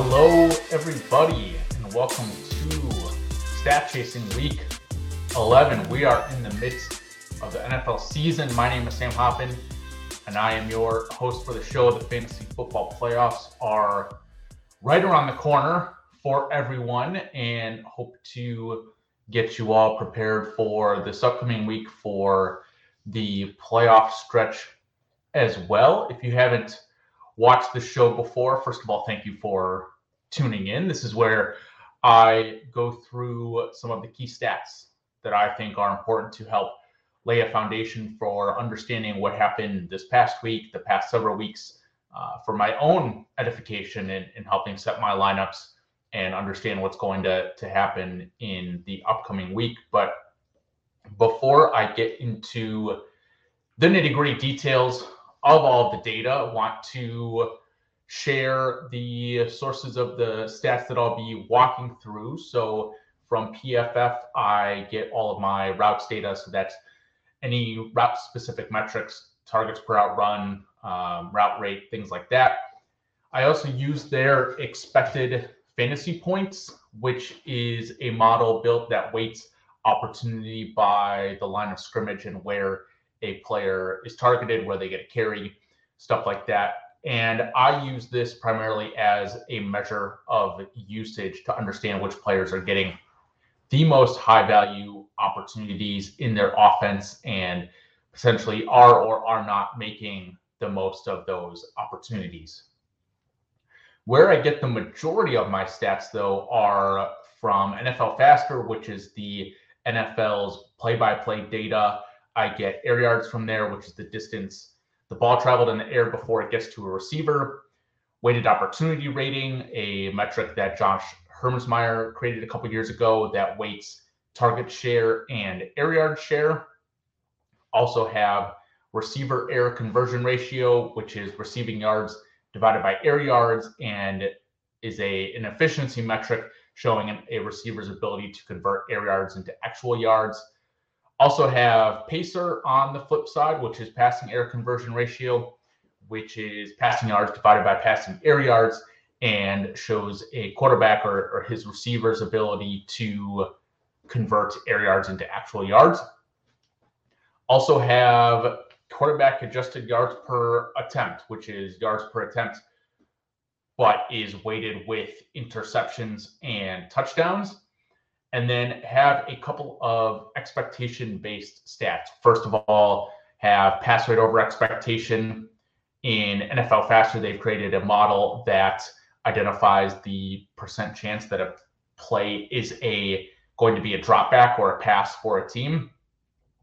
Hello, everybody, and welcome to Stat Chasing Week 11. We are in the midst of the NFL season. My name is Sam Hoppen, and I am your host for the show. The fantasy football playoffs are right around the corner for everyone, and hope to get you all prepared for this upcoming week for the playoff stretch as well. If you haven't watched the show before, first of all, thank you for tuning in. This is where I go through some of the key stats that I think are important to help lay a foundation for understanding what happened this past week, the past several weeks, uh, for my own edification and, and helping set my lineups and understand what's going to, to happen in the upcoming week. But before I get into the nitty gritty details of all the data, want to share the sources of the stats that I'll be walking through. So from PFF, I get all of my routes data. So that's any route specific metrics, targets per route run, um, route rate, things like that. I also use their expected fantasy points, which is a model built that weights opportunity by the line of scrimmage and where a player is targeted, where they get a carry, stuff like that. And I use this primarily as a measure of usage to understand which players are getting the most high value opportunities in their offense and potentially are or are not making the most of those opportunities. Where I get the majority of my stats, though, are from nflfastR, which is the NFL's play by play data. I get air yards from there, which is the distance the ball traveled in the air before it gets to a receiver. Weighted opportunity rating, a metric that Josh Hermsmeyer created a couple years ago that weights target share and air yard share. Also have receiver air conversion ratio, which is receiving yards divided by air yards and is a an efficiency metric showing a receiver's ability to convert air yards into actual yards. Also have PACR on the flip side, which is passing air conversion ratio, which is passing yards divided by passing air yards and shows a quarterback or, or his receiver's ability to convert air yards into actual yards. Also have quarterback adjusted yards per attempt, which is yards per attempt, but is weighted with interceptions and touchdowns. And then have a couple of expectation based stats. First of all, have pass rate over expectation. In nflfastR, they've created a model that identifies the percent chance that a play is a going to be a drop back or a pass for a team.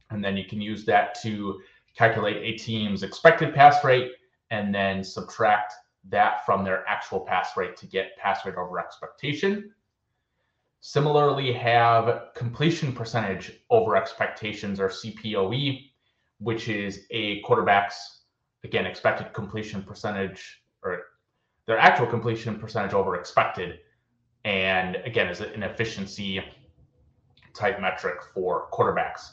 And then you can use that to calculate a team's expected pass rate and then subtract that from their actual pass rate to get pass rate over expectation. Similarly, have completion percentage over expectations or CPOE, which is a quarterback's, again, expected completion percentage or their actual completion percentage over expected. And again, is an efficiency type metric for quarterbacks.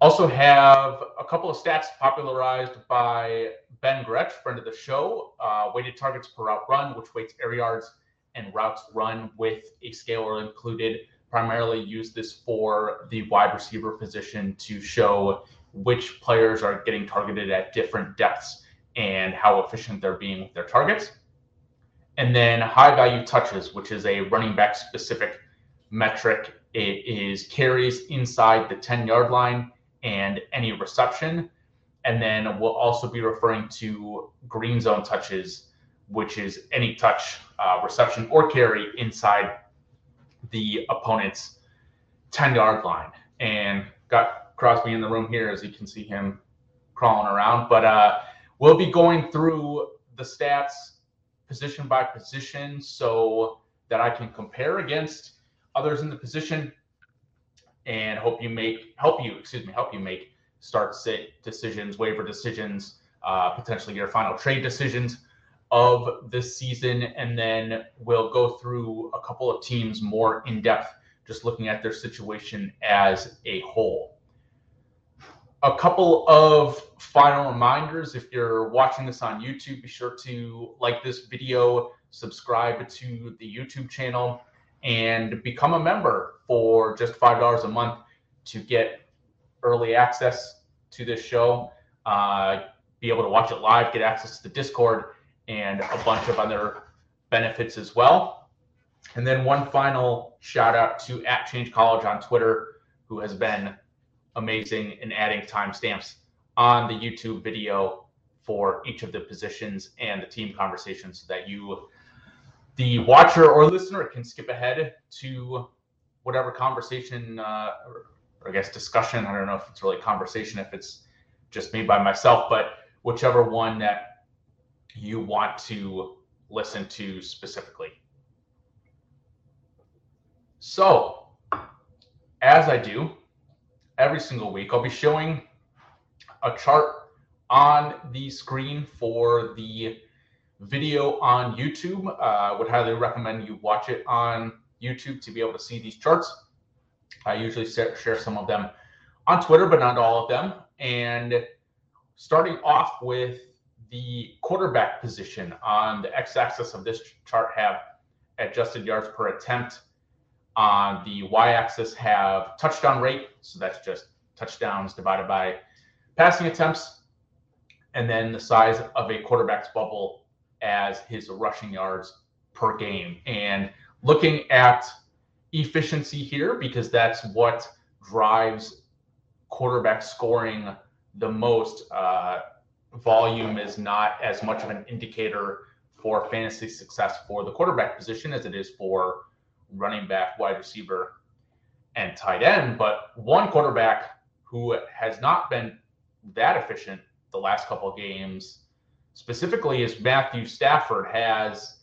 Also have a couple of stats popularized by Ben Gretch, friend of the show. Uh, weighted targets per route run, which weights air yards and routes run with a scalar included. Primarily use this for the wide receiver position to show which players are getting targeted at different depths and how efficient they're being with their targets. And then high value touches, which is a running back specific metric. It is carries inside the 10 yard line and any reception. And then we'll also be referring to green zone touches, which is any touch, uh, reception, or carry inside the opponent's 10 yard line. And got Crosby in the room here as you can see him crawling around. But uh, we'll be going through the stats position by position so that I can compare against others in the position and hope you make help you excuse me help you make start sit decisions waiver decisions uh, potentially your final trade decisions of this season and then we'll go through a couple of teams more in depth just looking at their situation as a whole. A couple of final reminders if you're watching this on youtube be sure to like this video subscribe to the YouTube channel, and become a member for just $5 a month to get early access to this show, uh, be able to watch it live, get access to the Discord, and a bunch of other benefits as well. And then one final shout out to at Change College on Twitter, who has been amazing in adding timestamps on the YouTube video for each of the positions and the team conversations so that you, the watcher or listener, can skip ahead to whatever conversation uh, or, I guess discussion. I don't know if it's really conversation, if it's just me by myself, but whichever one that you want to listen to specifically. So, as I do every single week, I'll be showing a chart on the screen for the video on YouTube. Uh, I would highly recommend you watch it on YouTube to be able to see these charts. I usually share some of them on Twitter, but not all of them. And starting off with the quarterback position on the x-axis of this chart have adjusted yards per attempt. On the y-axis have touchdown rate, so that's just touchdowns divided by passing attempts, and then the size of a quarterback's bubble as his rushing yards per game. And looking at efficiency here, because that's what drives quarterback scoring the most. Uh, volume is not as much of an indicator for fantasy success for the quarterback position as it is for running back, wide receiver, and tight end. But one quarterback who has not been that efficient the last couple of games, specifically, is Matthew Stafford has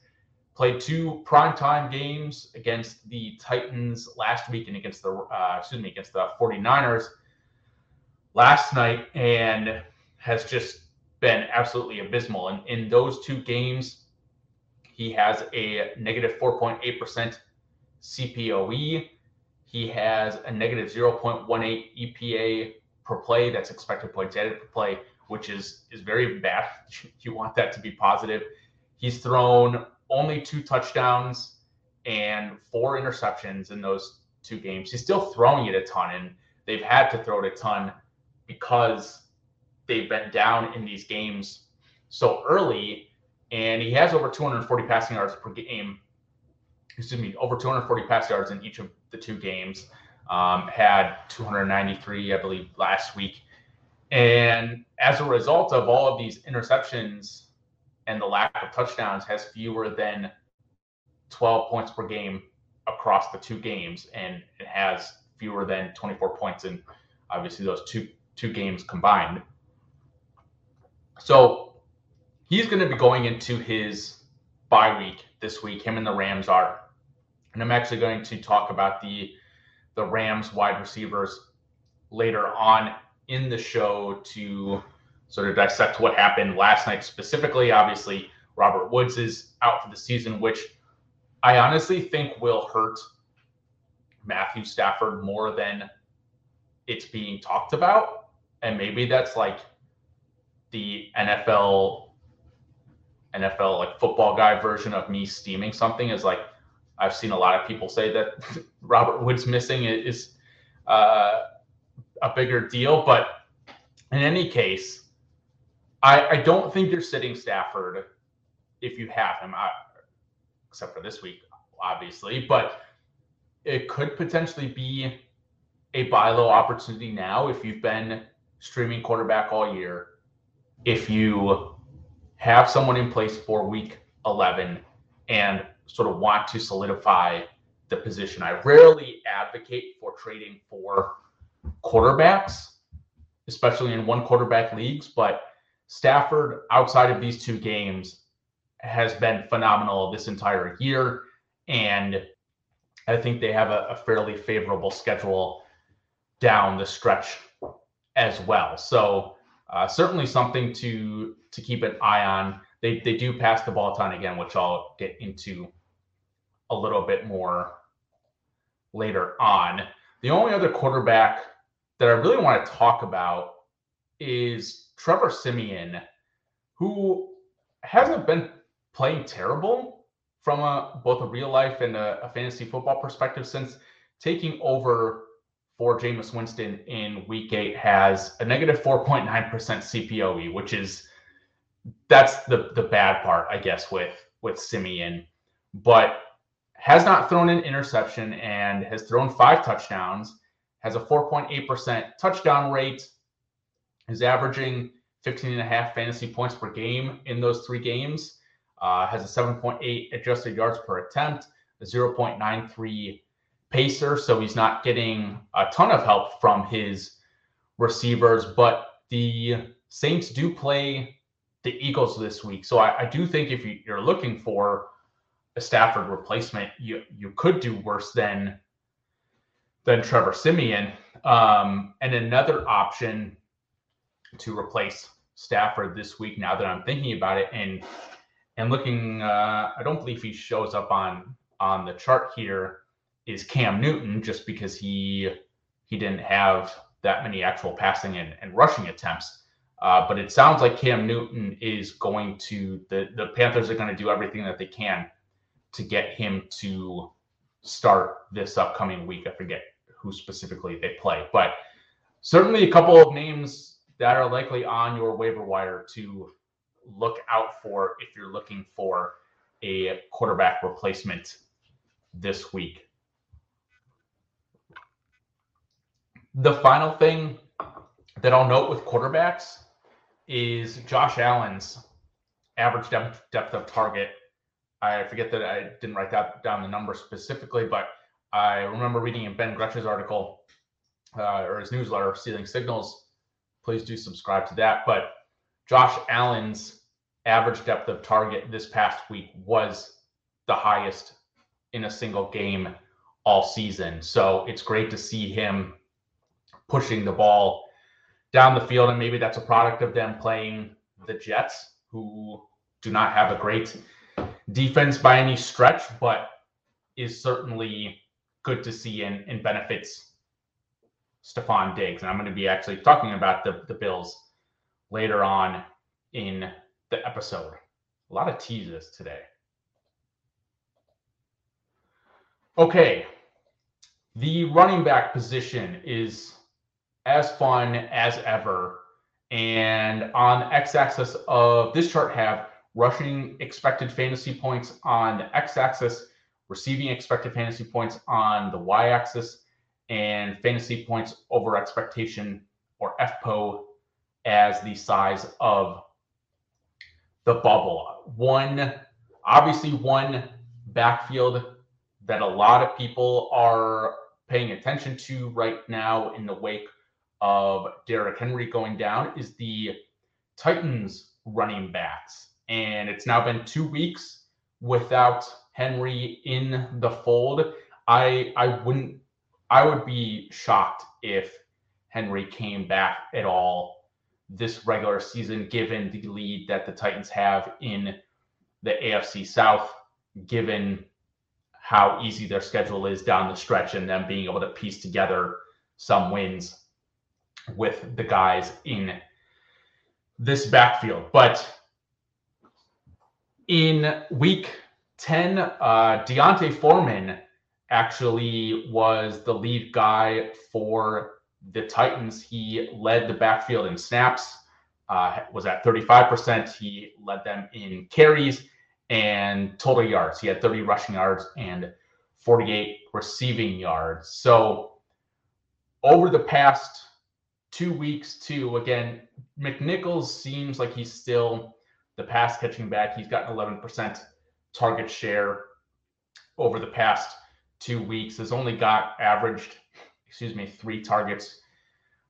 played two primetime games against the Titans last week and against the uh, excuse me against the 49ers last night and has just been absolutely abysmal. And in those two games, he has a negative 4.8% CPOE. He has a negative 0.18 EPA per play. That's expected points added per play, which is is very bad. You want that to be positive. He's thrown only two touchdowns and four interceptions in those two games. He's still throwing it a ton, and they've had to throw it a ton because they've been down in these games so early. And he has over 240 passing yards per game. Excuse me, over 240 pass yards in each of the two games. Um, had 293, I believe, last week. And as a result of all of these interceptions and the lack of touchdowns, has fewer than 12 points per game across the two games, and it has fewer than 24 points in obviously those two two games combined. So he's going to be going into his bye week this week. Him and the Rams are, and I'm actually going to talk about the the Rams wide receivers later on in the show to sort of dissect what happened last night specifically. Obviously, Robert Woods is out for the season, which I honestly think will hurt Matthew Stafford more than it's being talked about and maybe that's like the NFL NFL like football guy version of me steaming something is like I've seen a lot of people say that Robert Woods missing is uh, a bigger deal, but in any case, I, I don't think you're sitting Stafford if you have him, I, except for this week, obviously. But it could potentially be a buy low opportunity now if you've been streaming quarterback all year. If you have someone in place for week 11 and sort of want to solidify the position, I rarely advocate for trading for quarterbacks, especially in one quarterback leagues. But Stafford, outside of these two games, has been phenomenal this entire year. And I think they have a, a fairly favorable schedule down the stretch as well. So uh, certainly something to to keep an eye on. They they do pass the ball ton again, which I'll get into a little bit more later on. The only other quarterback that I really want to talk about is Trevor Siemian, who hasn't been playing terrible, from a both a real life and a, a fantasy football perspective since taking over for Jameis Winston in week eight has a negative 4.9% CPOE, which is that's the the bad part, I guess, with with Siemian. But has not thrown an interception and has thrown five touchdowns, has a 4.8% touchdown rate, is averaging 15 and a half fantasy points per game in those three games, uh, has a 7.8 adjusted yards per attempt, a 0.93 PACR. So he's not getting a ton of help from his receivers, but the Saints do play the Eagles this week. So I, I do think if you, you're looking for a Stafford replacement, you you could do worse than than Trevor Siemian. Um, and another option to replace Stafford this week. Now that I'm thinking about it, and and looking, uh, I don't believe he shows up on on the chart here. Is Cam Newton just because he he didn't have that many actual passing and, and rushing attempts. Uh, but it sounds like Cam Newton is going to the the Panthers are going to do everything that they can to get him to start this upcoming week. I forget who specifically they play, but certainly a couple of names that are likely on your waiver wire to look out for if you're looking for a quarterback replacement this week. The final thing that I'll note with quarterbacks is Josh Allen's average depth, depth of target I forget that I didn't write that down the number specifically, but I remember reading in Ben Gretch's article uh, or his newsletter, Stealing Signals. Please do subscribe to that. But Josh Allen's average depth of target this past week was the highest in a single game all season. So it's great to see him pushing the ball down the field. And maybe that's a product of them playing the Jets, who do not have a great defense by any stretch, but is certainly good to see and, and benefits Stefon Diggs. And I'm going to be actually talking about the, the Bills later on in the episode. A lot of teases today. Okay. The running back position is as fun as ever. And on the x axis of this chart, have rushing expected fantasy points on the x axis, receiving expected fantasy points on the y axis, and fantasy points over expectation or FPO as the size of the bubble. One, obviously, one backfield that a lot of people are paying attention to right now in the wake of Derrick Henry going down is the Titans running backs and it's now been two weeks without Henry in the fold. I I wouldn't I would be shocked if Henry came back at all this regular season, given the lead that the Titans have in the AFC South, given how easy their schedule is down the stretch and them being able to piece together some wins with the guys in this backfield. But in week 10, uh, D'Onta Foreman actually was the lead guy for the Titans. He led the backfield in snaps, uh, was at 35%. He led them in carries and total yards. He had 30 rushing yards and 48 receiving yards. So over the past two weeks, too, again, McNichols seems like he's still the pass catching back. He's gotten 11% target share over the past two weeks. Has only got averaged, excuse me, three targets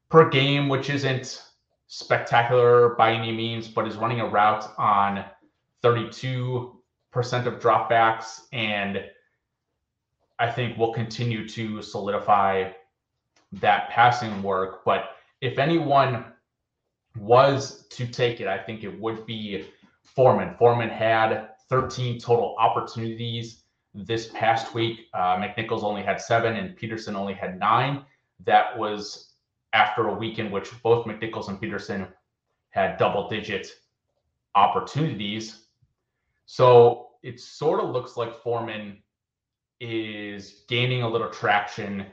per game, which isn't spectacular by any means, but is running a route on 32% of dropbacks. And I think will continue to solidify that passing work. But if anyone was to take it, I think it would be Foreman. Foreman had 13 total opportunities this past week. Uh, McNichols only had seven, and Peterson only had nine. That was after a week in which both McNichols and Peterson had double digit opportunities. So it sort of looks like Foreman is gaining a little traction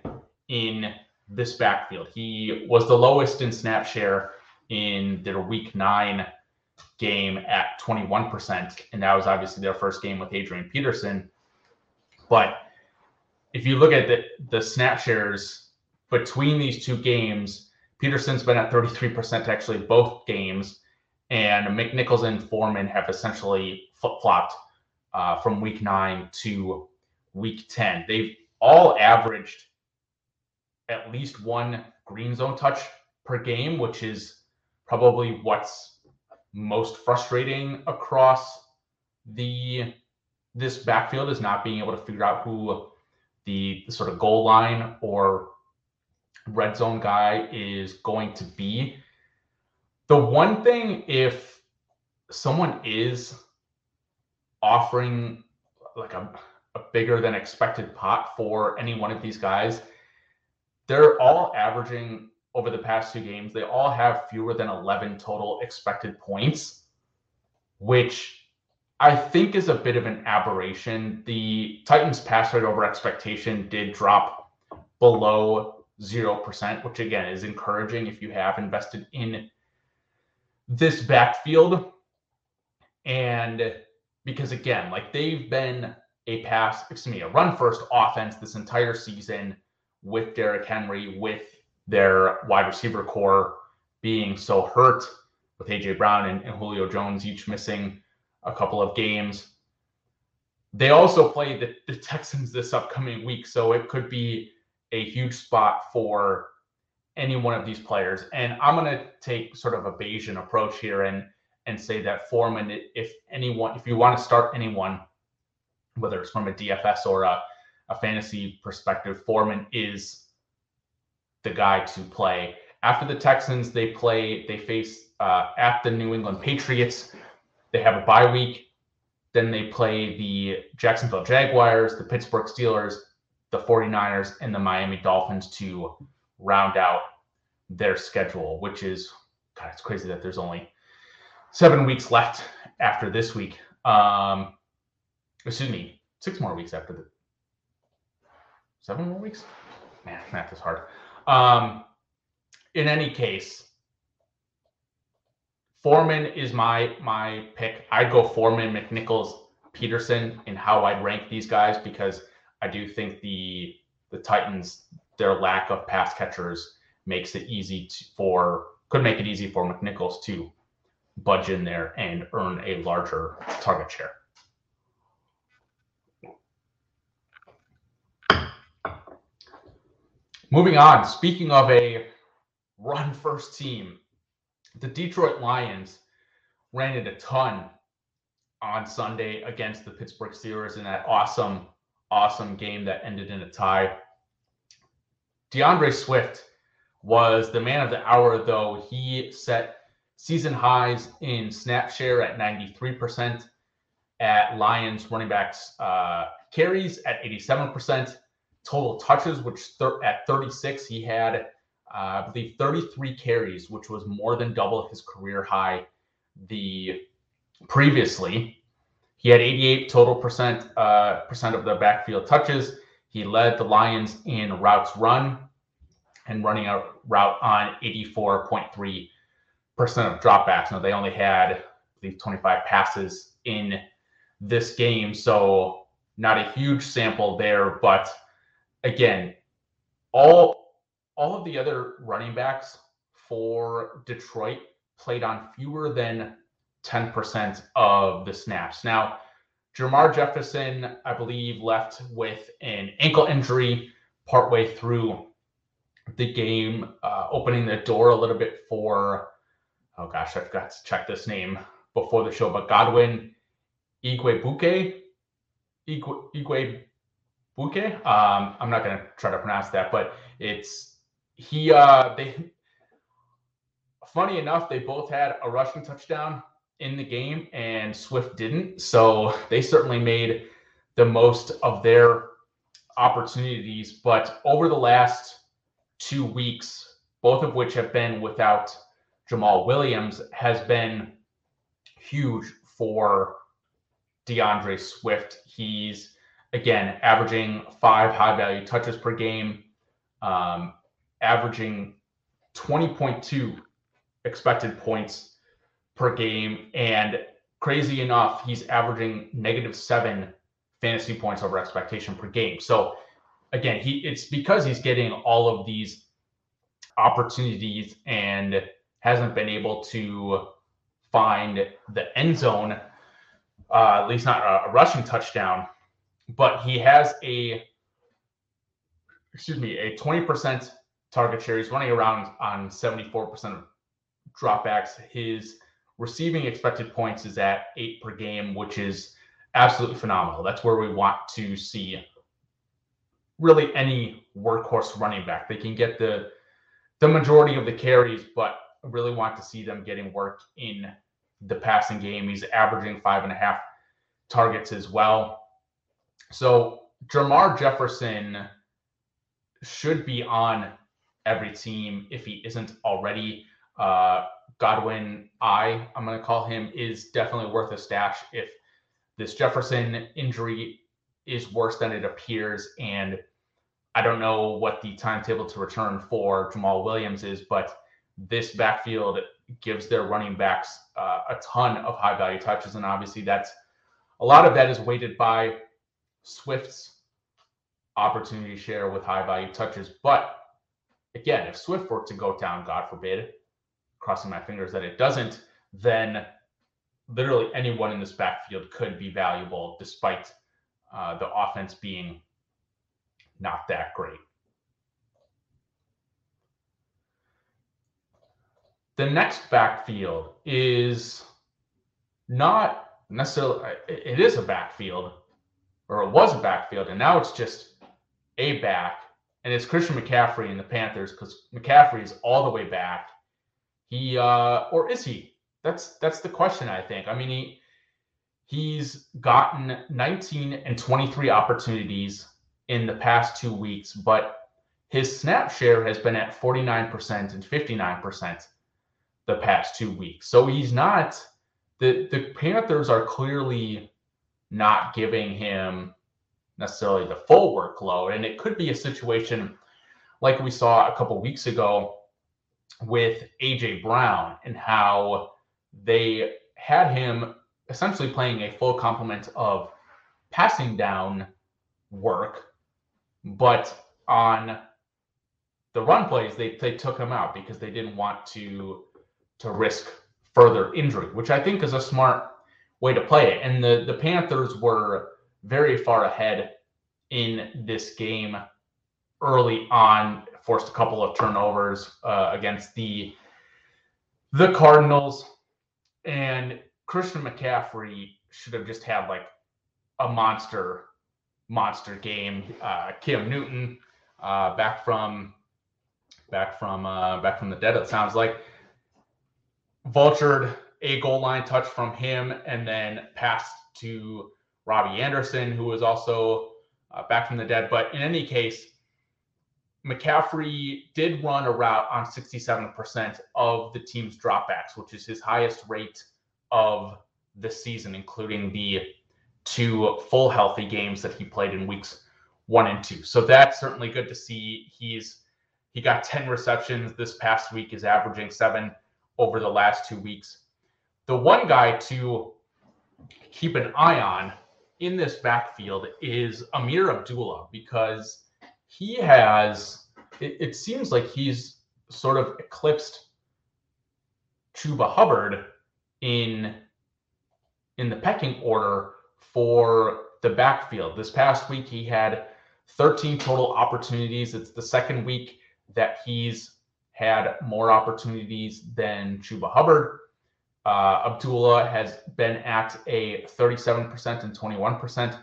in this backfield. He was the lowest in snap share in their week nine game at 21%. And that was obviously their first game with Adrian Peterson. But if you look at the, the snap shares between these two games, Peterson's been at 33% actually both games. And McNichols and Foreman have essentially flip flopped uh, from week nine to week 10. They've all averaged at least one green zone touch per game, which is probably what's most frustrating across the this backfield is not being able to figure out who the, the sort of goal line or red zone guy is going to be. The one thing, if someone is offering like a, a bigger than expected pot for any one of these guys, they're all averaging over the past two games. They all have fewer than 11 total expected points, which I think is a bit of an aberration. The Titans' pass rate over expectation did drop below 0%, which again is encouraging if you have invested in this backfield. And because again, like they've been a pass, excuse me, a run first offense this entire season with Derrick Henry, with their wide receiver corps being so hurt with AJ Brown and, and Julio Jones each missing a couple of games. They also play the, the Texans this upcoming week, so it could be a huge spot for any one of these players. And I'm going to take sort of a Bayesian approach here and and say that Foreman, if anyone, if you want to start anyone, whether it's from a DFS or a, a fantasy perspective, Foreman is the guy to play. After the Texans, they play, they face uh, at the New England Patriots. They have a bye week. Then they play the Jacksonville Jaguars, the Pittsburgh Steelers, the 49ers, and the Miami Dolphins to round out their schedule, which is, God, it's crazy that there's only seven weeks left after this week. Um, excuse me, six more weeks after the seven more weeks. Man, math is hard. Um, in any case, Foreman is my my pick. I'd go Foreman, McNichols, Peterson in how I'd rank these guys because I do think the the Titans their lack of pass catchers makes it easy to, for could make it easy for McNichols to budge in there and earn a larger target share. Moving on, speaking of a run first team, the Detroit Lions ran it a ton on Sunday against the Pittsburgh Steelers in that awesome, awesome game that ended in a tie. DeAndre Swift was the man of the hour, though. He set season highs in snap share at 93%, at Lions running backs uh, carries at 87%, total touches, which thir- at 36, he had, uh, I believe, 33 carries, which was more than double his career high the previously. He had 88 total percent uh, percent of the backfield touches. He led the Lions in routes run and running a route on 84.3 percent of dropbacks. Now they only had I these 25 passes in this game, so not a huge sample there. But again, all all of the other running backs for Detroit played on fewer than 10% of the snaps. Now, Jermar Jefferson, I believe, left with an ankle injury partway through the game, uh, opening the door a little bit for oh gosh, I forgot to check this name before the show, but Godwin Igwebuike, Igwe, Igwebuike. Um, I'm not going to try to pronounce that, but it's he. Uh, they funny enough, they both had a rushing touchdown in the game, and Swift didn't. So they certainly made the most of their opportunities. But over the last two weeks, both of which have been without Jamaal Williams has been huge for DeAndre Swift. He's again averaging five high value touches per game, um, averaging 20.2 expected points per game. And crazy enough, he's averaging negative seven fantasy points over expectation per game. So again, he it's because he's getting all of these opportunities and hasn't been able to find the end zone, uh, at least not a, a rushing touchdown. But he has a excuse me, a 20% target share. He's running around on 74% of dropbacks. His receiving expected points is at eight per game, which is absolutely phenomenal. That's where we want to see really any workhorse running back. They can get the the majority of the carries, but really want to see them getting work in the passing game. He's averaging five and a half targets as well. So Jermar Jefferson should be on every team if he isn't already. Uh, Godwin, I, I'm going to call him, is definitely worth a stash if this Jefferson injury is worse than it appears. And I don't know what the timetable to return for Jamaal Williams is, but this backfield gives their running backs uh, a ton of high value touches. And obviously, that's a lot of that is weighted by Swift's opportunity share with high value touches. But again, if Swift were to go down, God forbid, crossing my fingers that it doesn't, then literally anyone in this backfield could be valuable despite uh, the offense being not that great. The next backfield is not necessarily, it is a backfield, or it was a backfield, and now it's just a back, and it's Christian McCaffrey in the Panthers because McCaffrey is all the way back. He uh, or is he? That's that's the question. I think. I mean, he he's gotten 19 and 23 opportunities in the past two weeks, but his snap share has been at 49% and 59% the past two weeks. So he's not the the Panthers are clearly not giving him necessarily the full workload. And it could be a situation like we saw a couple weeks ago with AJ Brown and how they had him essentially playing a full complement of passing down work, but on the run plays they, they took him out because they didn't want to to risk further injury, which I think is a smart way to play it. And the the Panthers were very far ahead in this game early on, forced a couple of turnovers uh, against the the Cardinals, and Christian McCaffrey should have just had like a monster monster game. Uh, Cam Newton uh, back from back from uh, back from the dead. It sounds like vultured a goal line touch from him, and then passed to Robbie Anderson, who was also uh, back from the dead. But in any case, McCaffrey did run a route on 67% of the team's dropbacks, which is his highest rate of the season, including the two full healthy games that he played in weeks one and two. So that's certainly good to see. He's he got 10 receptions this past week, is averaging seven over the last two weeks. The one guy to keep an eye on in this backfield is Ameer Abdullah because he has, it, it seems like he's sort of eclipsed Chuba Hubbard in in the pecking order for the backfield. This past week he had 13 total opportunities. It's the second week that he's had more opportunities than Chuba Hubbard. Uh, Abdullah has been at a 37% and 21%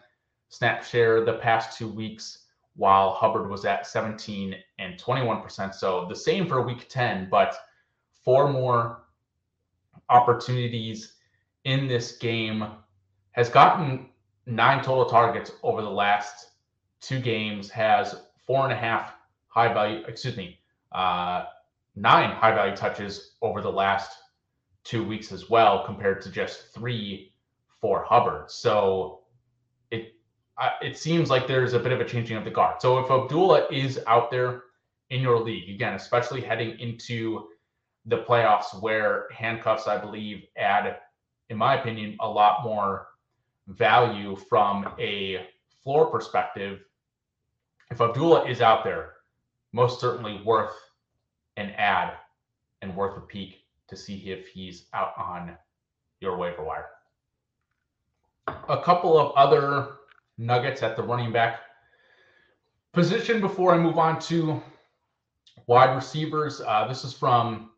snap share the past two weeks, while Hubbard was at 17 and 21%. So the same for week 10, but four more opportunities in this game. Has gotten nine total targets over the last two games, has four and a half high value, excuse me, uh, nine high value touches over the last two weeks as well, compared to just three for Hubbard. So it it seems like there's a bit of a changing of the guard. So if Abdullah is out there in your league again, especially heading into the playoffs where handcuffs, I believe, add, in my opinion, a lot more value from a floor perspective. If Abdullah is out there, most certainly worth an add and worth a peek to see if he's out on your waiver wire. A couple of other nuggets at the running back position before I move on to wide receivers. Uh, this is from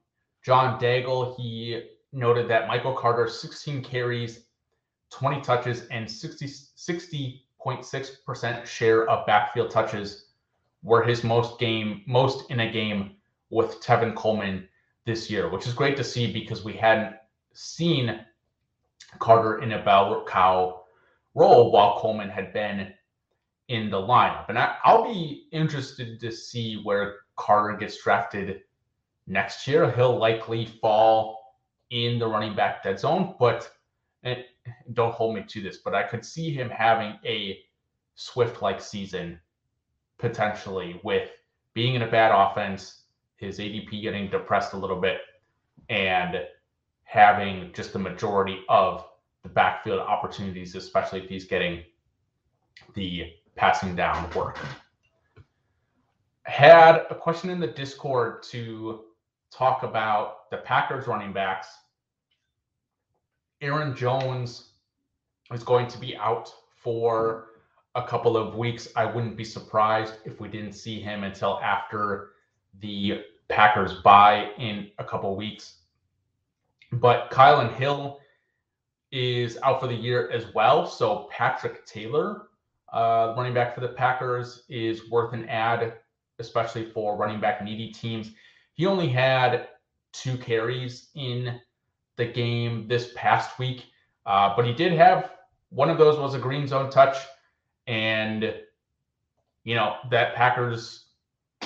John Daigle. He noted that Michael Carter, 16 carries, 20 touches, and 60, 60.6% share of backfield touches were his most game, most in a game with Tevin Coleman this year, which is great to see because we hadn't seen Carter in a bell cow role while Coleman had been in the lineup. And I, will be interested to see where Carter gets drafted next year. He'll likely fall in the running back dead zone, but don't hold me to this, but I could see him having a Swift like season potentially with being in a bad offense, his ADP getting depressed a little bit, and having just the majority of the backfield opportunities, especially if he's getting the passing down work. Had a question in the Discord to talk about the Packers running backs. Aaron Jones is going to be out for a couple of weeks. I wouldn't be surprised if we didn't see him until after the Packers bye in a couple weeks. But Kylin Hill is out for the year as well. So Patrick Taylor, uh, running back for the Packers, is worth an add, especially for running back needy teams. He only had two carries in the game this past week, uh, but he did have one of those was a green zone touch, and you know that Packers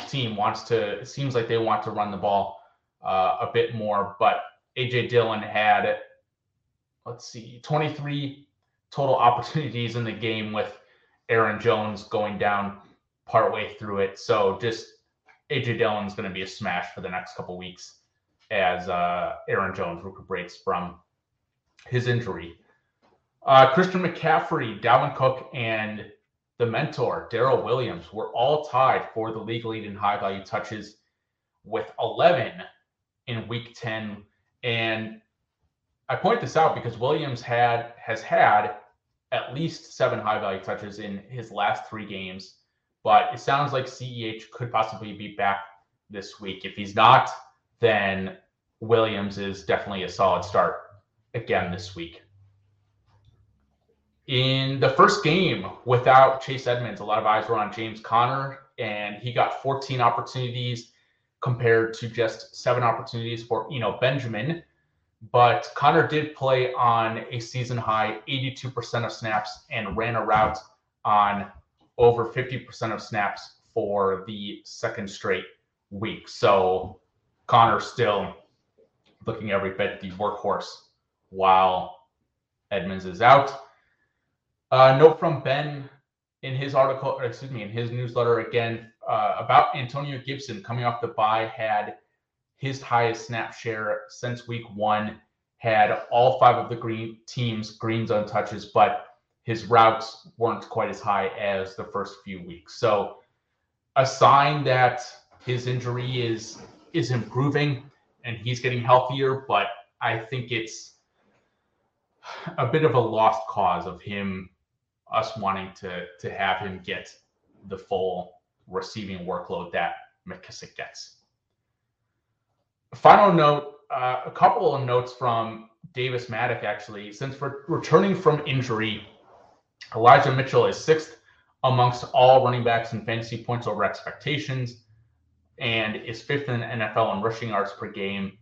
team wants to. It seems like they want to run the ball uh, a bit more, but AJ Dillon had let's see, 23 total opportunities in the game with Aaron Jones going down partway through it. So just AJ Dillon's going to be a smash for the next couple weeks as uh, Aaron Jones recuperates from his injury. Uh, Christian McCaffrey, Dalvin Cook, and the mentor, Darrel Williams, were all tied for the league lead in high value touches with 11 in week 10. And I point this out because Williams had has had at least seven high value touches in his last three games, but it sounds like CEH could possibly be back this week. If he's not, then Williams is definitely a solid start again this week. In the first game without Chase Edmonds, a lot of eyes were on James Conner, and he got 14 opportunities compared to just seven opportunities for Eno Benjamin. But Conner did play on a season high 82% of snaps and ran a route on over 50% of snaps for the second straight week. So Conner still looking every bit the workhorse while Edmonds is out. Uh, note from Ben in his article, excuse me, in his newsletter again uh, about Antonio Gibson coming off the bye had his highest snap share since week one, had all five of the green teams green zone touches, but his routes weren't quite as high as the first few weeks. So a sign that his injury is is improving and he's getting healthier, but I think it's a bit of a lost cause of him us wanting to to have him get the full receiving workload that McKissic gets. Final note, uh, a couple of notes from Davis Mattek actually. Since re- returning from injury, Elijah Mitchell is sixth amongst all running backs in fantasy points over expectations and is fifth in NFL in rushing yards per game.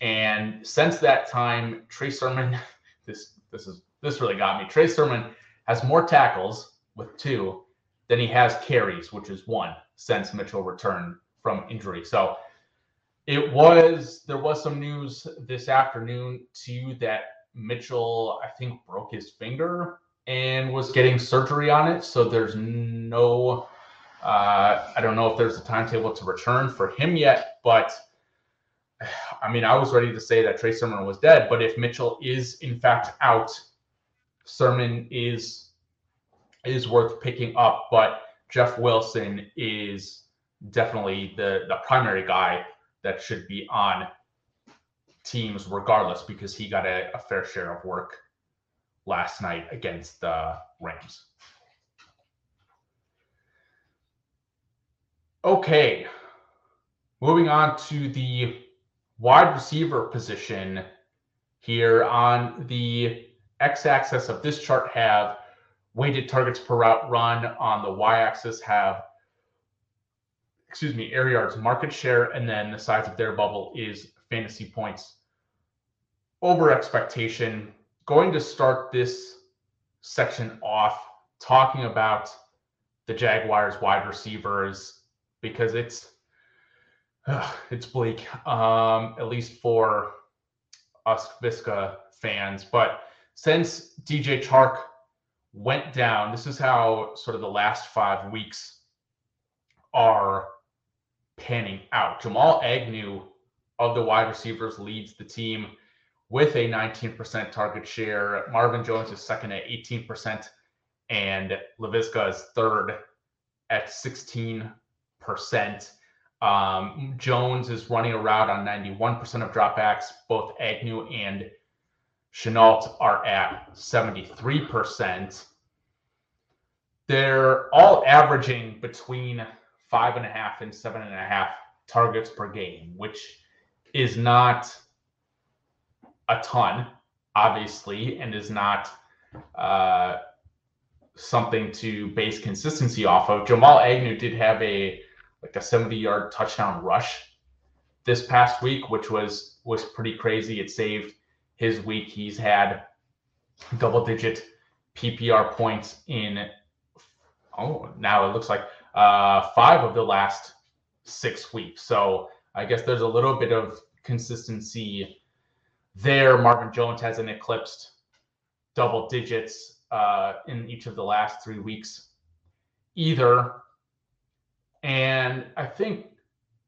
And since that time, Trey Sermon, this this is this really got me. Trey Sermon has more tackles with two than he has carries, which is one since Mitchell returned from injury. So it was there was some news this afternoon too that Mitchell, I think, broke his finger and was getting surgery on it. So there's no, uh, I don't know if there's a timetable to return for him yet, but I mean, I was ready to say that Trey Sermon was dead, but if Mitchell is in fact out, Sermon is is worth picking up, but Jeff Wilson is definitely the the primary guy that should be on teams regardless because he got a, a fair share of work last night against the Rams. Okay, moving on to the wide receiver position here on the x-axis of this chart have weighted targets per route run on the y-axis have excuse me air yards market share and then the size of their bubble is fantasy points. Over expectation going to start this section off talking about the jaguars wide receivers because it's uh, it's bleak um at least for us Viska fans but since DJ Chark went down, this is how sort of the last five weeks are panning out. Jamal Agnew of the wide receivers leads the team with a 19% target share. Marvin Jones is second at 18%, and Laviska is third at 16%. Um, Jones is running around on 91% of dropbacks. Both Agnew and Shenault are at 73%. They're all averaging between five and a half and seven and a half targets per game, which is not a ton, obviously, and is not uh, something to base consistency off of. Jamal Agnew did have a like a 70 yard touchdown rush this past week, which was was pretty crazy. It saved his week. He's had double digit PPR points in, oh, now it looks like uh, five of the last six weeks. So I guess there's a little bit of consistency there. Marvin Jones hasn't eclipsed double digits uh, in each of the last three weeks either. And I think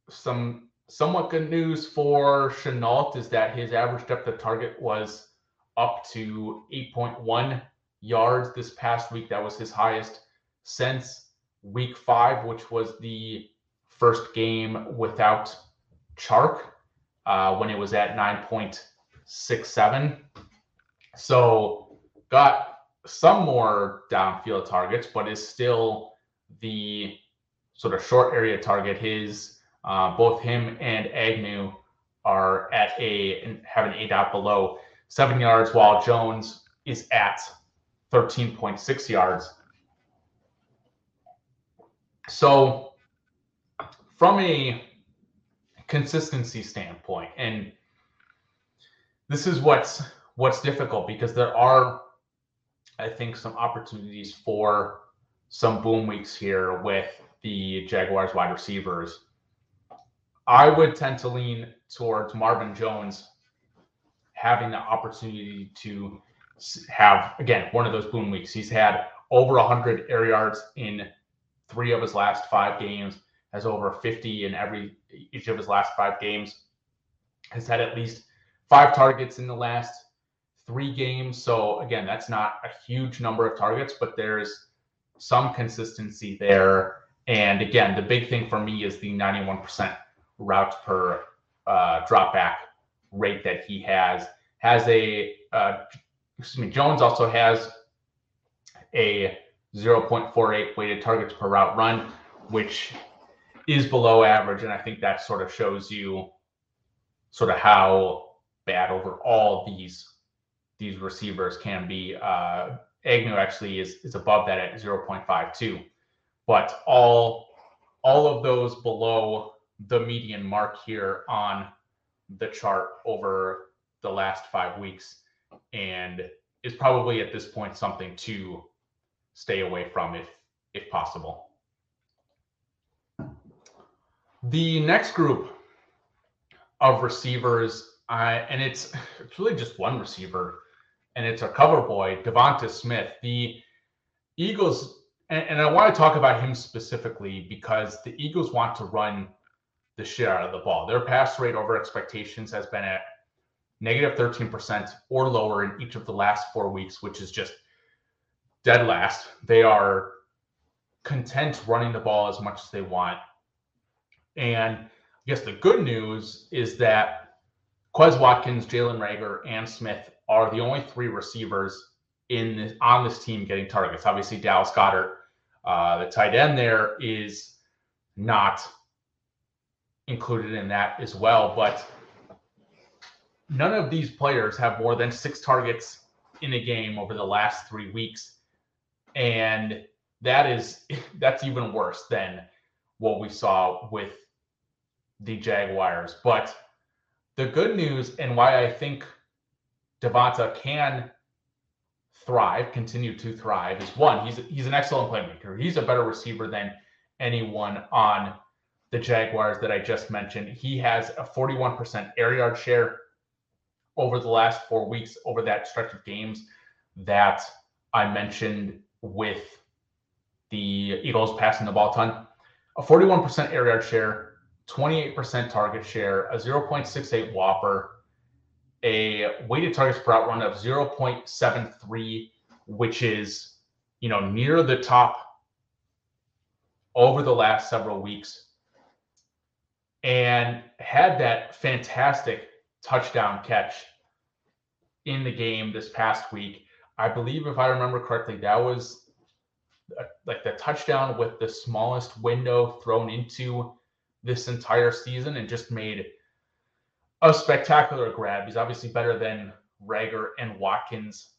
some somewhat good news for Shenault is that his average depth of target was up to 8.1 yards this past week. That was his highest since week five, which was the first game without Chark uh, when it was at 9.67. So got some more downfield targets, but is still the sort of short area target. His uh, both him and Agnew are at a have an aDOT below seven yards, while Jones is at 13.6 yards. So, from a consistency standpoint, and this is what's what's difficult because there are, I think, some opportunities for some boom weeks here with the Jaguars wide receivers I would tend to lean towards Marvin Jones having the opportunity to have again one of those boom weeks. He's had over 100 air yards in three of his last five games. Has over 50 in every each of his last five games. Has had at least five targets in the last three games. So again, that's not a huge number of targets, but there's some consistency there. And again, the big thing for me is the 91% routes per uh, drop back rate that he has. Has a uh, excuse me. Jones also has a 0.48 weighted targets per route run, which is below average, and I think that sort of shows you sort of how bad overall these these receivers can be. Uh, Agnew actually is is above that at 0.52, but all all of those below the median mark here on the chart over the last five weeks and is probably at this point something to stay away from if if possible. The next group of receivers, and it's it's really just one receiver and it's a cover boy, Devonta Smith. The Eagles, and, and I want to talk about him specifically because the Eagles want to run the shit out of the ball. Their pass rate over expectations has been at negative 13% or lower in each of the last four weeks, which is just dead last. They are content running the ball as much as they want. And I guess the good news is that Quez Watkins, Jalen Reagor, and Smith are the only three receivers in this, on this team getting targets. Obviously, Dallas Goedert, uh, the tight end there, is not included in that as well. But none of these players have more than six targets in a game over the last three weeks. And that is that's even worse than what we saw with the Jaguars. But the good news and why I think Devonta can thrive, continue to thrive, is one, he's he's an excellent playmaker. He's a better receiver than anyone on the Jaguars that I just mentioned. He has a 41% air yard share over the last four weeks, over that stretch of games that I mentioned with the Eagles passing the ball ton. A 41% air yard share, 28% target share, a 0.68 WOPR, a weighted targets per out run of 0.73, which is, you know, near the top over the last several weeks. And had that fantastic touchdown catch in the game this past week. I believe, if I remember correctly, that was uh, like the touchdown with the smallest window thrown into this entire season and just made a spectacular grab. He's obviously better than Reagor and Watkins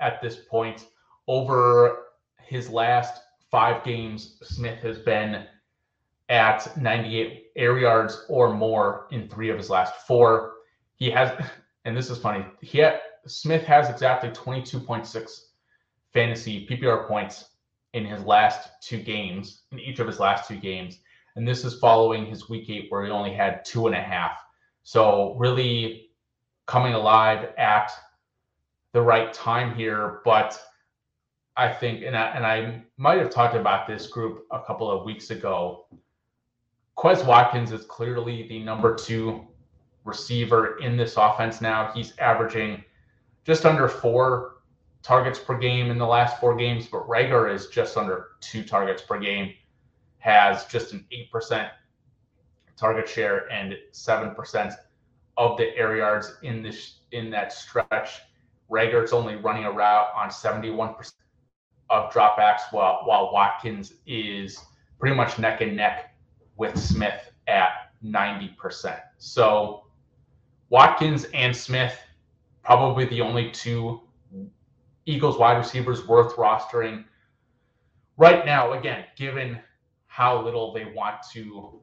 at this point. Over his last five games, Smith has been at 98 air yards or more in three of his last four. He has, and this is funny, he had, Smith has exactly 22.6 fantasy PPR points in his last two games, in each of his last two games. And this is following his week eight, where he only had two and a half. So, really coming alive at the right time here. But I think, and I, and I might have talked about this group a couple of weeks ago Quez Watkins is clearly the number two receiver in this offense now. He's averaging just under four targets per game in the last four games, but Reagor is just under two targets per game, has just an 8% target share and 7% of the air yards in this in that stretch. Reagor's only running a route on 71% of dropbacks, while while Watkins is pretty much neck and neck with Smith at 90%. So Watkins and Smith, probably the only two Eagles wide receivers worth rostering right now. Again, given how little they want to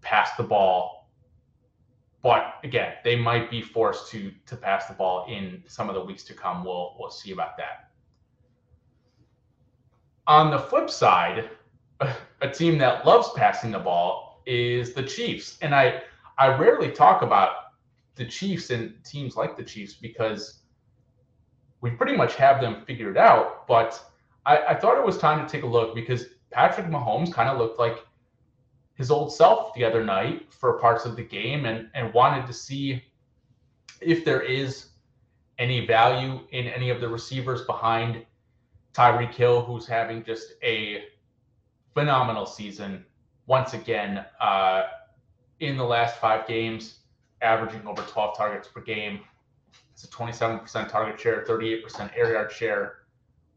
pass the ball. But again, they might be forced to to pass the ball in some of the weeks to come. We'll we'll see about that. On the flip side, a team that loves passing the ball is the Chiefs. And I I rarely talk about the Chiefs and teams like the Chiefs because we pretty much have them figured out. But I, I thought it was time to take a look because Patrick Mahomes kind of looked like his old self the other night for parts of the game and, and wanted to see if there is any value in any of the receivers behind Tyreek Hill, who's having just a phenomenal season once again. Uh, in the last five games, averaging over 12 targets per game. It's a 27% target share, 38% air yard share,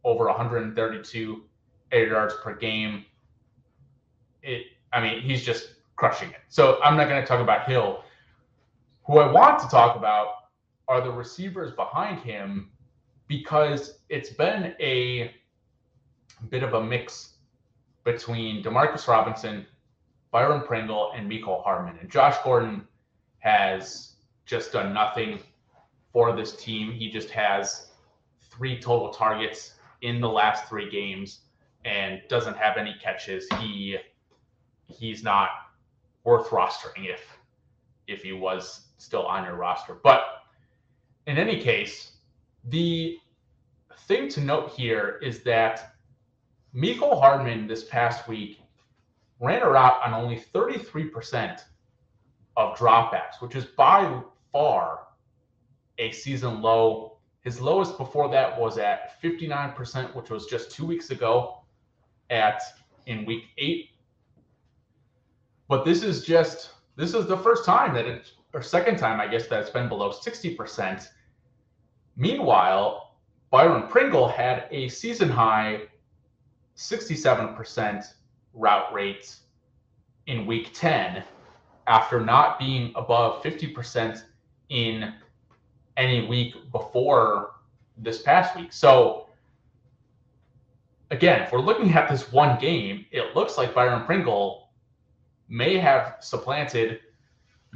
over 132 air yards per game. It, I mean, he's just crushing it. So I'm not going to talk about Hill. Who I want to talk about are the receivers behind him because it's been a bit of a mix between Demarcus Robinson, Byron Pringle, and Mecole Hardman. And Josh Gordon has just done nothing for this team. He just has three total targets in the last three games and doesn't have any catches. He he's not worth rostering if if he was still on your roster. But in any case, The thing to note here is that Mecole Hardman this past week ran a route on only 33% of dropbacks, which is by far a season low. His lowest before that was at 59%, which was just two weeks ago at in week eight. But this is just this is the first time that it or second time I guess that it's been below 60%. Meanwhile, Byron Pringle had a season high 67% route rate in week 10 after not being above 50% in any week before this past week. So again, if we're looking at this one game, it looks like Byron Pringle may have supplanted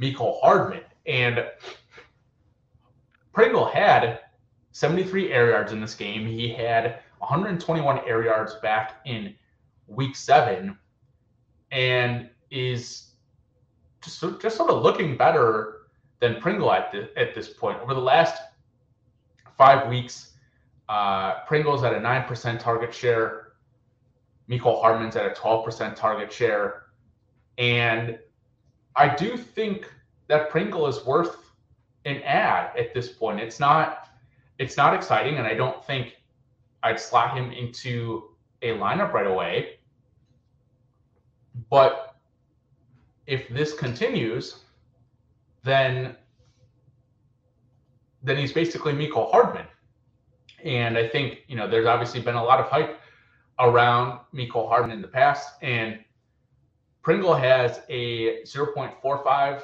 Mecole Hardman. And Pringle had 73 air yards in this game. He had 121 air yards back in week seven and is just, just sort of looking better than Pringle at, the, at this point. Over the last five weeks, uh, Pringle's at a 9% target share. Mecole Hardman's at a 12% target share. And I do think that Pringle is worth an add at this point. It's not it's not exciting, and I don't think I'd slot him into a lineup right away. But if this continues, then then he's basically Mecole Hardman. And I think, you know, there's obviously been a lot of hype around Mecole Hardman in the past. And Pringle has a 0.45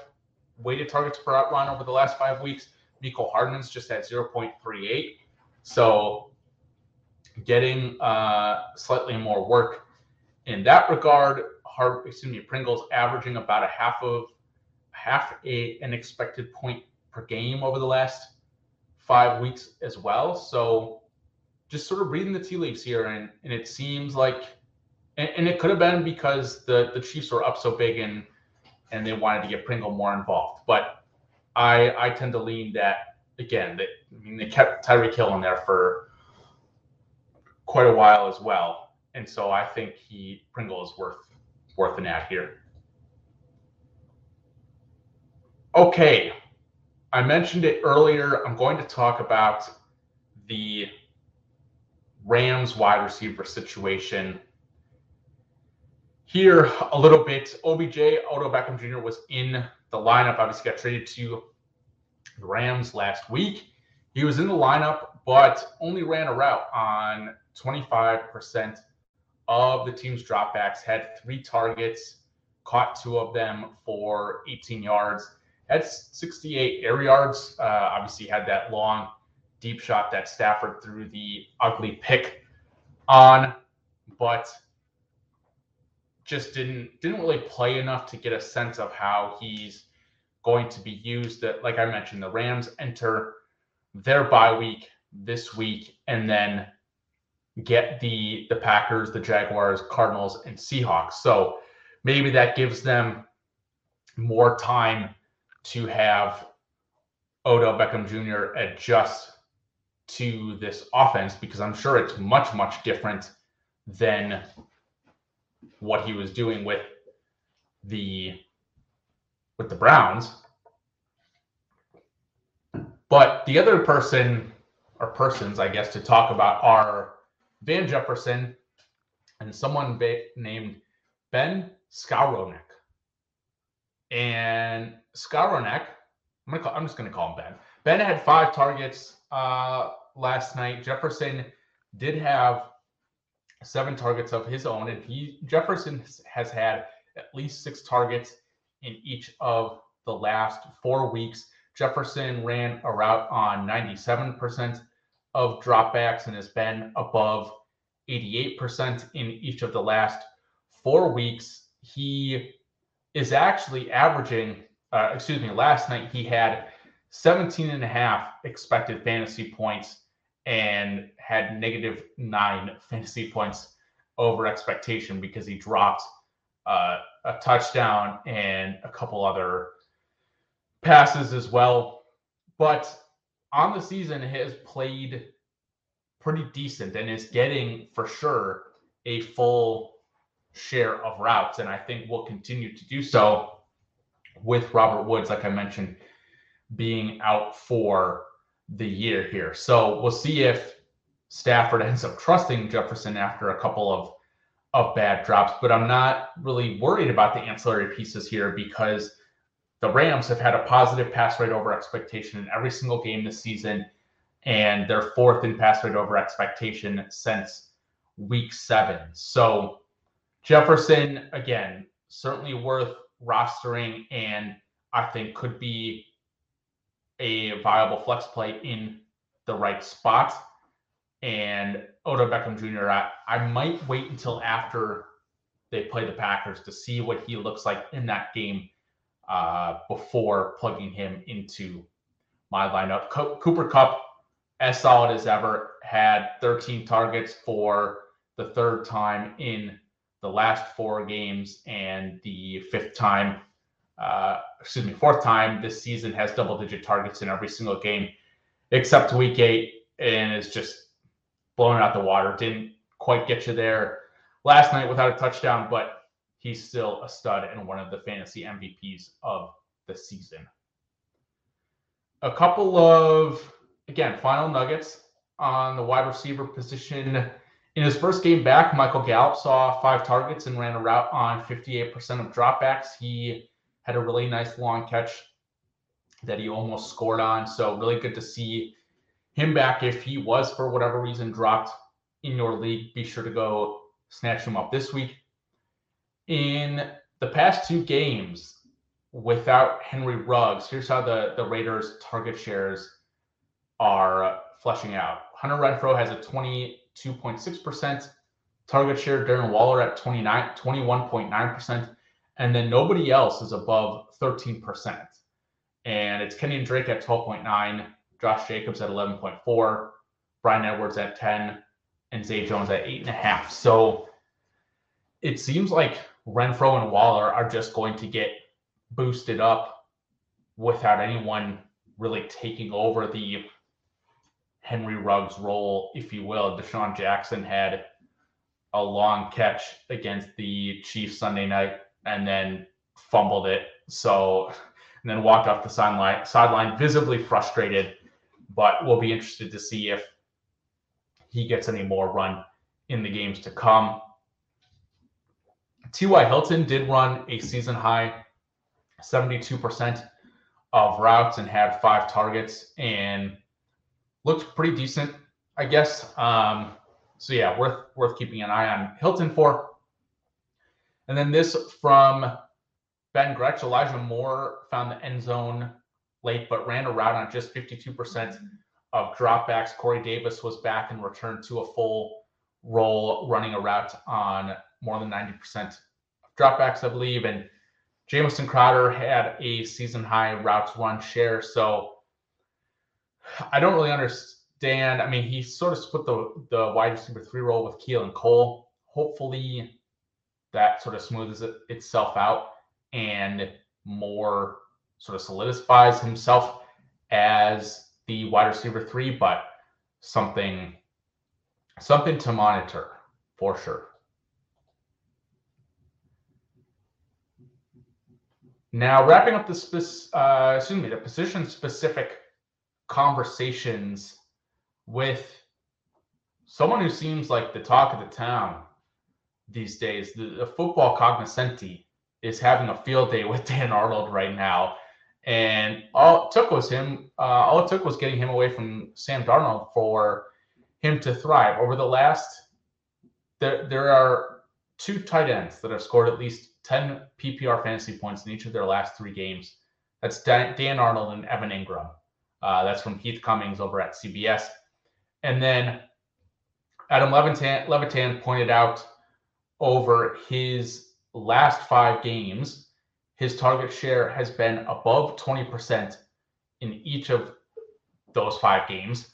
weighted targets per run over the last five weeks. Mecole Hardman's just at 0.38. So getting uh, slightly more work in that regard. Hard, excuse me, Pringle's averaging about a half of half a an expected point per game over the last five weeks as well. So just sort of reading the tea leaves here, and and it seems like, and, and it could have been because the the Chiefs were up so big and and they wanted to get Pringle more involved. But I I tend to lean that again. That I mean they kept Tyreek Hill in there for quite a while as well, and so I think he Pringle is worth worth an add here. Okay, I mentioned it earlier. I'm going to talk about the Rams wide receiver situation here a little bit. OBJ, Odell Beckham Jr. was in the lineup. Obviously, got traded to the Rams last week. He was in the lineup, but only ran a route on 25% of the team's dropbacks, had three targets, caught two of them for 18 yards, had 68 air yards. Uh, obviously, had that long, deep shot that Stafford threw the ugly pick on, but just didn't didn't really play enough to get a sense of how he's going to be used. Like I mentioned, the Rams enter their bye week this week, and then get the the Packers, the Jaguars, Cardinals, and Seahawks. So maybe that gives them more time to have Odell Beckham Jr. adjust to this offense because I'm sure it's much, much different than what he was doing with the with the Browns. But the other person or persons, I guess, to talk about are Van Jefferson, and someone ba- named Ben Skowronek. And Skowronek, I'm, call, I'm just going to call him Ben. Ben had five targets uh, last night. Jefferson did have seven targets of his own, and he Jefferson has had at least six targets in each of the last four weeks. Jefferson ran a route on 97% of dropbacks and has been above 88% in each of the last four weeks. He is actually averaging, uh, excuse me, last night he had 17 and a half expected fantasy points and had negative nine fantasy points over expectation because he dropped uh, a touchdown and a couple other passes as well. But on the season has played pretty decent and is getting for sure a full share of routes. And I think will continue to do so with Robert Woods, like I mentioned, being out for the year here. So we'll see if Stafford ends up trusting Jefferson after a couple of of bad drops, but I'm not really worried about the ancillary pieces here because the Rams have had a positive pass rate over expectation in every single game this season, and they're fourth in pass rate over expectation since week seven. So Jefferson, again, certainly worth rostering and I think could be a viable flex play in the right spot. And Odell Beckham Jr., I, I might wait until after they play the Packers to see what he looks like in that game uh, before plugging him into my lineup. Co- Cooper Kupp, as solid as ever, had 13 targets for the third time in the last four games and the fifth time, uh, excuse me, fourth time this season has double digit targets in every single game except week eight and is just blowing out the water. Didn't quite get you there last night without a touchdown, but he's still a stud and one of the fantasy MVPs of the season. A couple of, again, final nuggets on the wide receiver position. In his first game back, Michael Gallup saw five targets and ran a route on 58% of dropbacks. He had a really nice long catch that he almost scored on. So, really good to see him back. If he was, for whatever reason, dropped in your league, be sure to go snatch him up this week. In the past two games, without Henry Ruggs, here's how the, the Raiders' target shares are uh, fleshing out. Hunter Renfrow has a 20 2.6%. Target share, Darren Waller at 29, 21.9%. And then nobody else is above 13%. And it's Kenyan Drake at 12.9, Josh Jacobs at 11.4, Bryan Edwards at 10, and Zay Jones at 8.5. So it seems like Renfrow and Waller are just going to get boosted up without anyone really taking over the Henry Ruggs role, if you will. DeSean Jackson had a long catch against the Chiefs Sunday night and then fumbled it. So, and then walked off the sideline, sideline visibly frustrated. But we'll be interested to see if he gets any more run in the games to come. T.Y. Hilton did run a season high 72% of routes and had five targets. And looked pretty decent, I guess. Um, so yeah, worth worth keeping an eye on Hilton for. And then this from Ben Gretch, Elijah Moore found the end zone late, but ran a route on just 52% of dropbacks. Corey Davis was back and returned to a full role, running a route on more than 90% of dropbacks, I believe. And Jamison Crowder had a season high routes run share. So I don't really understand. I mean, he sort of split the the wide receiver three role with Keelan Cole. Hopefully, that sort of smooths it, itself out and more sort of solidifies himself as the wide receiver three. But something something to monitor for sure. Now, wrapping up the uh, excuse me, the position specific conversations with someone who seems like the talk of the town these days. The, the football cognoscenti is having a field day with Dan Arnold right now. And all it took was him, uh, all it took was getting him away from Sam Darnold for him to thrive. Over the last, there, there are two tight ends that have scored at least 10 PPR fantasy points in each of their last three games. That's Dan, Arnold and Evan Engram. Uh, that's from Heath Cummings over at CBS. And then Adam Levitan, Levitan pointed out over his last five games, his target share has been above 20% in each of those five games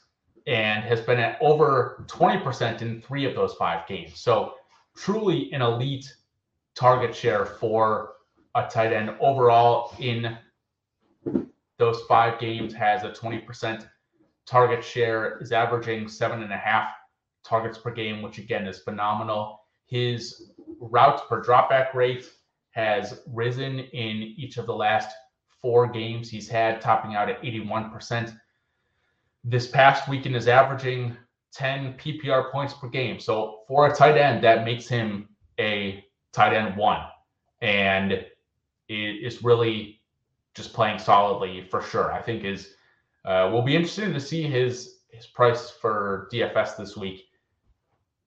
and has been at over 20% in three of those five games. So, truly an elite target share for a tight end overall in those five games has a 20% target share, is averaging seven and a half targets per game, which again is phenomenal. His routes per dropback rate has risen in each of the last four games he's had, topping out at 81%. This past weekend is averaging 10 PPR points per game. So for a tight end, that makes him a tight end one. And it is really just playing solidly for sure. I think is uh, will be interesting to see his his price for DFS this week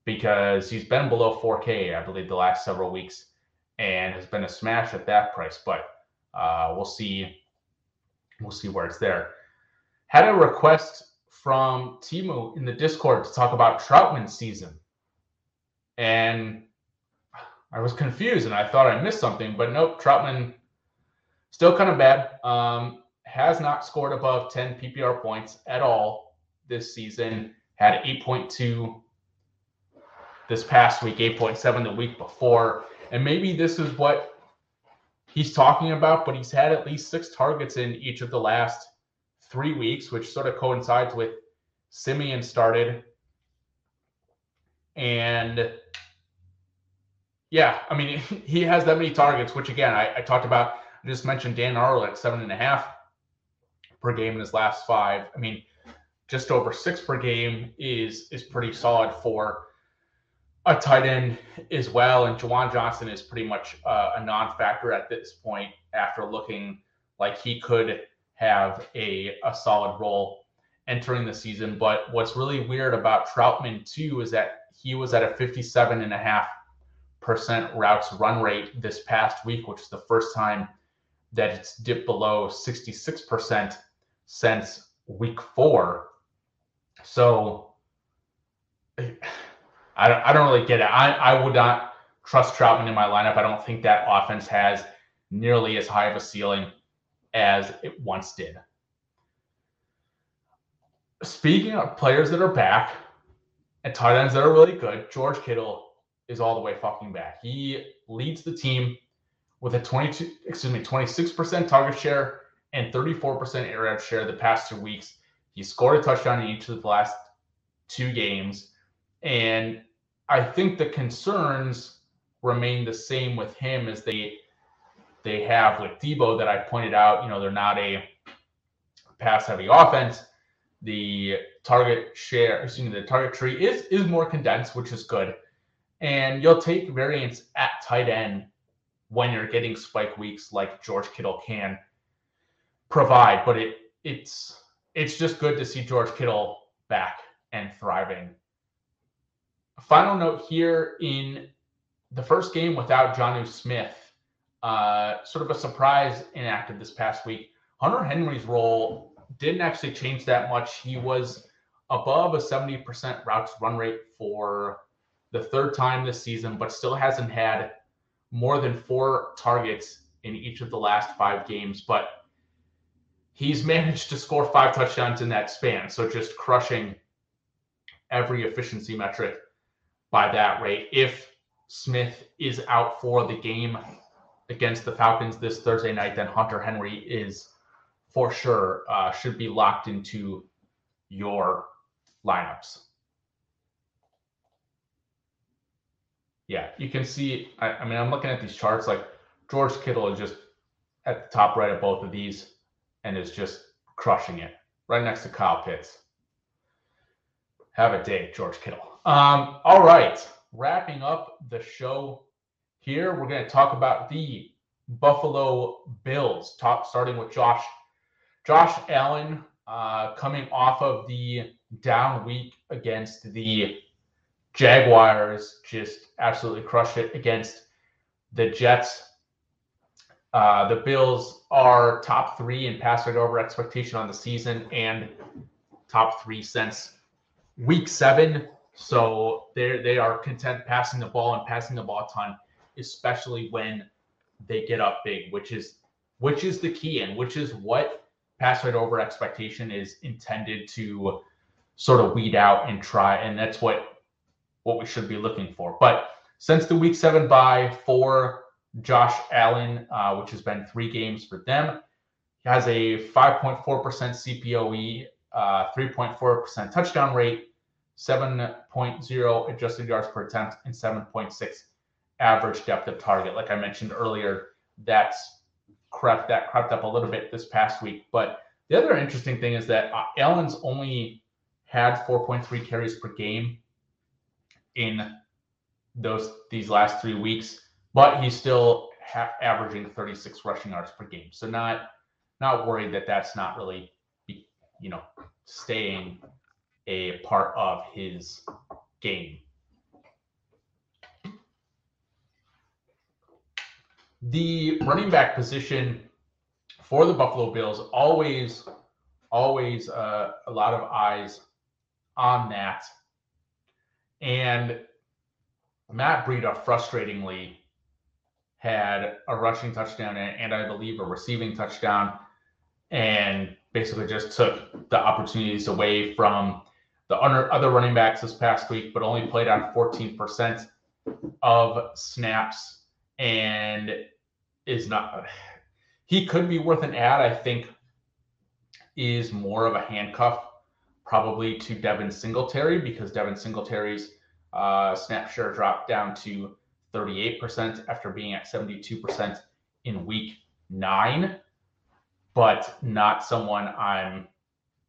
because he's been below 4K, I believe, the last several weeks, and has been a smash at that price. But uh, we'll see. We'll see where it's there. Had a request from Timu in the Discord to talk about Trautman season, and I was confused and I thought I missed something, but nope. Trautman still kind of bad. Um, has not scored above 10 PPR points at all this season. Had 8.2 this past week, 8.7 the week before. And maybe this is what he's talking about, but he's had at least six targets in each of the last three weeks, which sort of coincides with Siemian started. And yeah, I mean, he has that many targets, which again, I, I talked about. I just mentioned Dan Arnold at seven and a half per game in his last five. I mean, just over six per game is is pretty solid for a tight end as well. And Juwan Johnson is pretty much uh, a non-factor at this point after looking like he could have a, a solid role entering the season. But what's really weird about Trautman too is that he was at a 57 and a half percent routes run rate this past week, which is the first time that it's dipped below 66 percent since week four. So I don't, I don't really get it. I, I would not trust Trautman in my lineup. I don't think that offense has nearly as high of a ceiling as it once did. Speaking of players that are back and tight ends that are really good, George Kittle is all the way fucking back. He leads the team with a 22, excuse me, 26% target share and 34% air out share the past two weeks. He scored a touchdown in each of the last two games. And I think the concerns remain the same with him as they they have with Deebo that I pointed out. You know, they're not a pass heavy offense. The target share, excuse me, the target tree is is more condensed, which is good. And you'll take variance at tight end when you're getting spike weeks like George Kittle can provide, but it it's it's just good to see George Kittle back and thriving. Final note here in the first game without Jonnu Smith, uh, sort of a surprise inactive this past week. Hunter Henry's role didn't actually change that much. He was above a 70% routes run rate for the third time this season, but still hasn't had more than four targets in each of the last five games. But he's managed to score five touchdowns in that span. So just crushing every efficiency metric by that rate. If Smith is out for the game against the Falcons this Thursday night, then Hunter Henry is for sure uh, should be locked into your lineups. Yeah, you can see. I, I mean, I'm looking at these charts. Like George Kittle is just at the top right of both of these and is just crushing it right next to Kyle Pitts. Have a day, George Kittle. Um, all right, wrapping up the show here, we're going to talk about the Buffalo Bills. Top starting with Josh, Josh Allen, uh, coming off of the down week against the Jaguars, just absolutely crushed it against the Jets. Uh, the Bills are top three in pass over expectation on the season and top three since week seven. So they they are content passing the ball and passing the ball a ton, especially when they get up big, which is which is the key and which is what pass rate over expectation is intended to sort of weed out and try, and that's what what we should be looking for. But since the week seven bye for Josh Allen, uh, which has been three games for them. He has a 5.4% CPOE uh, 3.4% touchdown rate, 7.0 adjusted yards per attempt, and 7.6 average depth of target. Like I mentioned earlier, that's crept that crept up a little bit this past week. But the other interesting thing is that uh, Allen's only had 4.3 carries per game in those these last three weeks, but he's still ha- averaging 36 rushing yards per game. So not not worried that that's not really you know staying a part of his game. The running back position for the Buffalo Bills always, always uh, a lot of eyes on that. And Matt Breida frustratingly had a rushing touchdown and, and I believe a receiving touchdown, and basically just took the opportunities away from the other running backs this past week, but only played on 14% of snaps and is not. He could be worth an add. I think is more of a handcuff probably to Devin Singletary because Devin Singletary's uh, snap share dropped down to 38% after being at 72% in week nine, but not someone I'm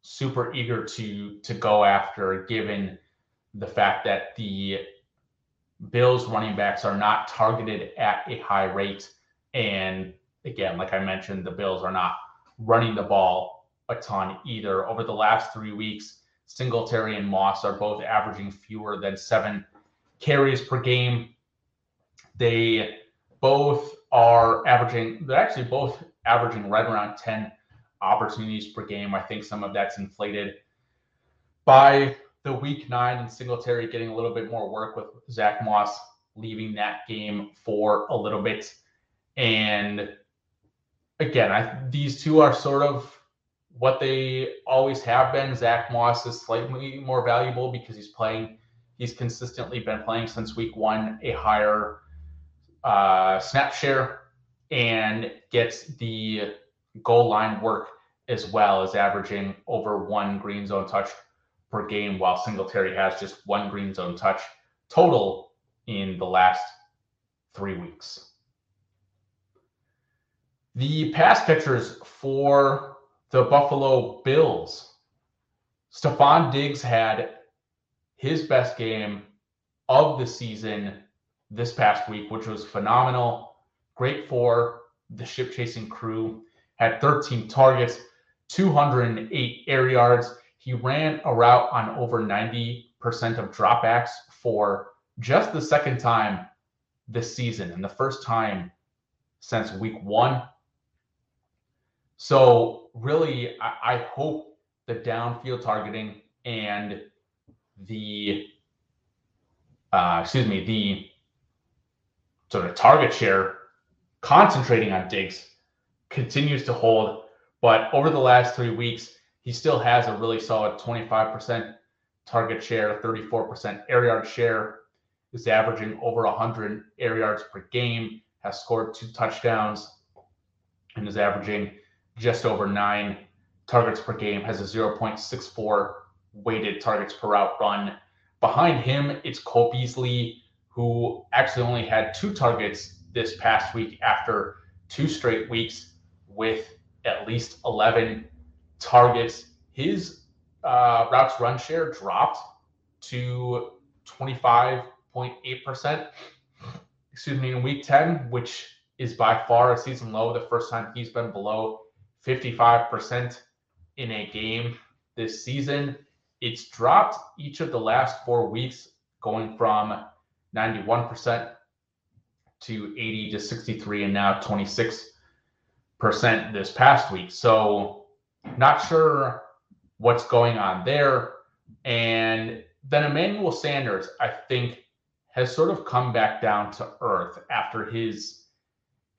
super eager to to go after given the fact that the Bills running backs are not targeted at a high rate. And again, like I mentioned, the Bills are not running the ball a ton either. Over the last three weeks, Singletary and Moss are both averaging fewer than seven carries per game. They both are averaging, they're actually both averaging right around 10 opportunities per game. I think some of that's inflated by the week nine and Singletary getting a little bit more work with Zach Moss leaving that game for a little bit. And again, I, these two are sort of what they always have been. Zach Moss is slightly more valuable because he's playing, he's consistently been playing since week one, a higher uh, snap share and gets the goal line work as well as averaging over one green zone touch per game, while Singletary has just one green zone touch total in the last three weeks. The pass catchers for the Buffalo Bills. Stefon Diggs had his best game of the season this past week, which was phenomenal. Great for the ship chasing crew. Had 13 targets, 208 air yards. He ran a route on over 90% of dropbacks for just the second time this season and the first time since week one so really, I, I hope the downfield targeting and the uh, excuse me, the sort of target share concentrating on Diggs continues to hold. But over the last three weeks, he still has a really solid 25% target share, 34% air yard share, is averaging over 100 air yards per game, has scored two touchdowns, and is averaging just over nine targets per game, has a 0.64 weighted targets per route run. Behind him, it's Cole Beasley, who actually only had two targets this past week after two straight weeks with at least 11 targets. His uh, routes run share dropped to 25.8%, excuse me, in week 10, which is by far a season low. The first time he's been below 55% in a game this season. It's dropped each of the last four weeks, going from 91% to 80 to 63, and now 26% this past week. So, not sure what's going on there. And then Emmanuel Sanders, I think, has sort of come back down to earth after his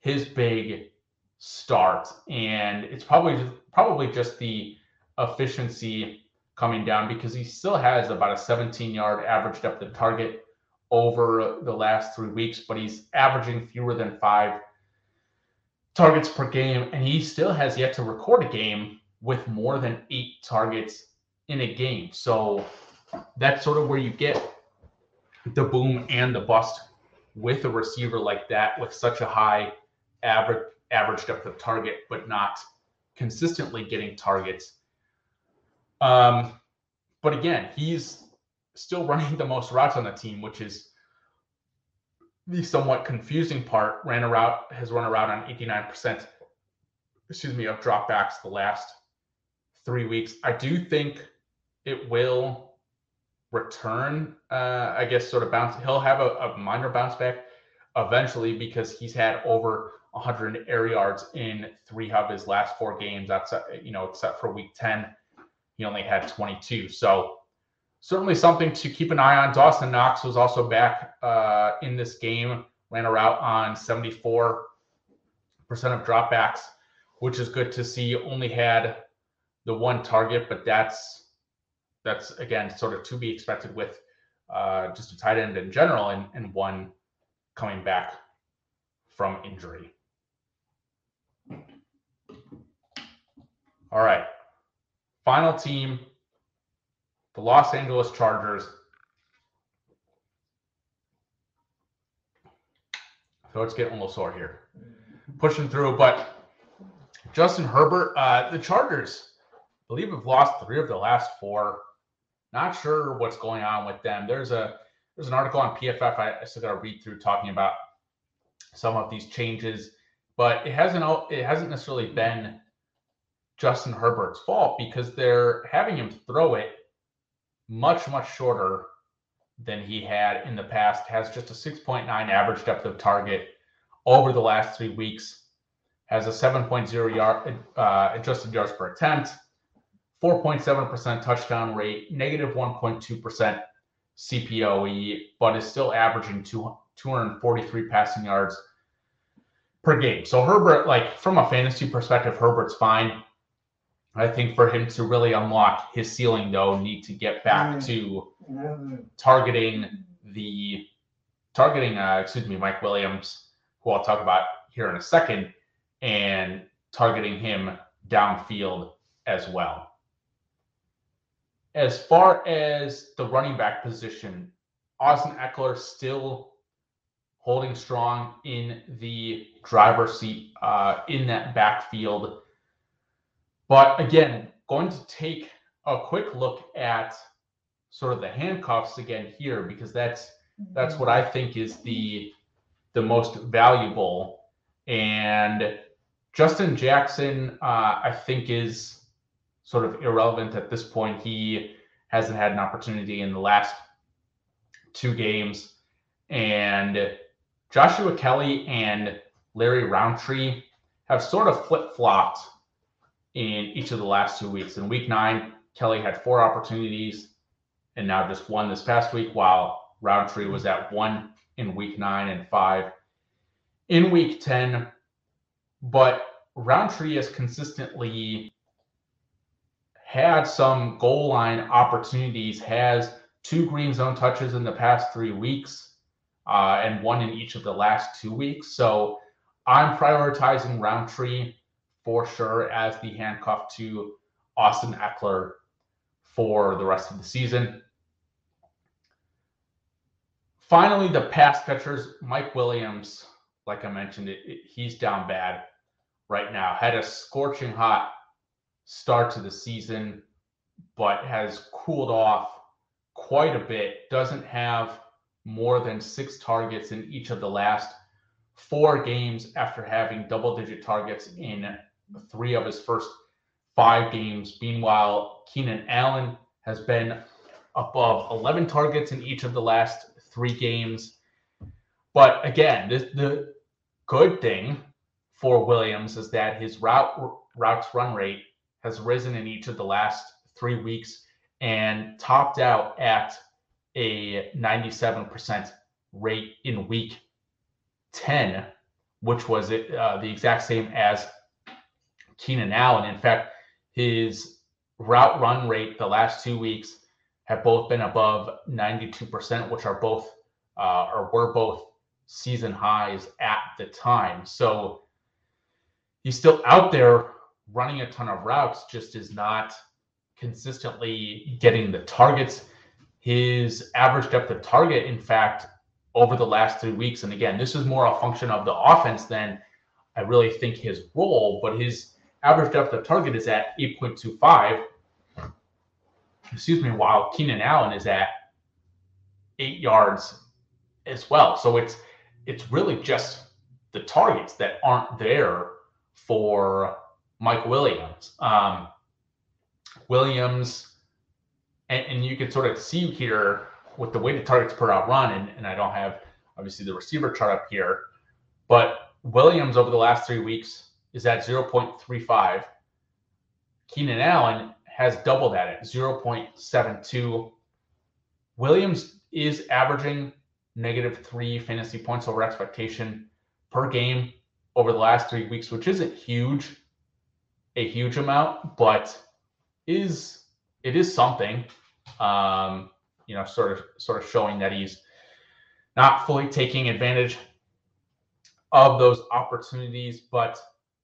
his big start, and it's probably probably just the efficiency coming down because he still has about a 17 yard average depth of target over the last three weeks, but he's averaging fewer than five targets per game, and he still has yet to record a game with more than eight targets in a game. So that's sort of where you get the boom and the bust with a receiver like that with such a high average average depth of target, but not consistently getting targets. Um, but again, he's still running the most routes on the team, which is the somewhat confusing part. Ran a route, has run a route on 89%, excuse me, of dropbacks the last three weeks. I do think it will return, uh, I guess, sort of bounce. He'll have a, a minor bounce back eventually because he's had over 100 air yards in three of his last four games. That's, you know, except for week 10, he only had 22. So, certainly something to keep an eye on. Dawson Knox was also back uh, in this game, ran a route on 74% of dropbacks, which is good to see. Only had the one target, but that's that's again sort of to be expected with uh, just a tight end in general, and, and one coming back from injury. All right, final team the Los Angeles Chargers. It's getting a little sore here. Pushing through, but Justin Herbert, uh, the Chargers, I believe have lost three of the last four. Not sure what's going on with them. There's a there's an article on PFF I, I still got to read through talking about some of these changes, but it hasn't it hasn't necessarily been Justin Herbert's fault because they're having him throw it much, much shorter than he had in the past, has just a 6.9 average depth of target over the last three weeks, has a 7.0 yard uh, adjusted yards per attempt, 4.7% touchdown rate, negative 1.2% CPOE, but is still averaging two, 243 passing yards per game. So Herbert, like from a fantasy perspective, Herbert's fine. I think for him to really unlock his ceiling, though, need to get back mm. to targeting the targeting, uh, excuse me, Mike Williams, who I'll talk about here in a second, and targeting him downfield as well. As far as the running back position, Austin Ekeler still holding strong in the driver's seat uh, in that backfield but again, going to take a quick look at sort of the handcuffs again here because that's that's what I think is the the most valuable. And Justin Jackson, uh, I think, is sort of irrelevant at this point. He hasn't had an opportunity in the last two games. And Joshua Kelley and Larry Rountree have sort of flip flopped in each of the last two weeks. In week nine, Kelley had four opportunities and now just one this past week, while Rountree was at one in week nine and five in week 10. But Rountree has consistently had some goal line opportunities, has two green zone touches in the past three weeks, uh, and one in each of the last two weeks. So I'm prioritizing Rountree for sure as the handcuff to Austin Ekeler for the rest of the season. Finally, the pass catchers, Mike Williams, like I mentioned, it, it, he's down bad right now. Had a scorching hot start to the season, but has cooled off quite a bit. Doesn't have more than six targets in each of the last four games after having double digit targets in three of his first five games. Meanwhile, Keenan Allen has been above 11 targets in each of the last three games. But again, the, the good thing for Williams is that his route routes run rate has risen in each of the last three weeks and topped out at a 97% rate in week 10, which was uh, the exact same as Keenan Allen. In fact, his route run rate the last two weeks have both been above 92%, which are both uh, or were both season highs at the time. So he's still out there running a ton of routes, just is not consistently getting the targets. His average depth of target, in fact, over the last three weeks, and again, this is more a function of the offense than I really think his role, but his average depth of target is at 8.25. Excuse me, while Keenan Allen is at eight yards as well. So it's it's really just the targets that aren't there for Mike Williams. Um, Williams, and, and, you can sort of see here with the weighted targets per route run, and, and I don't have obviously the receiver chart up here, but Williams over the last three weeks is at 0.35. Keenan Allen has doubled that at 0.72. Williams is averaging negative three fantasy points over expectation per game over the last three weeks, which isn't huge, a huge amount, but is it is something. Um, you know, sort of sort of showing that he's not fully taking advantage of those opportunities. But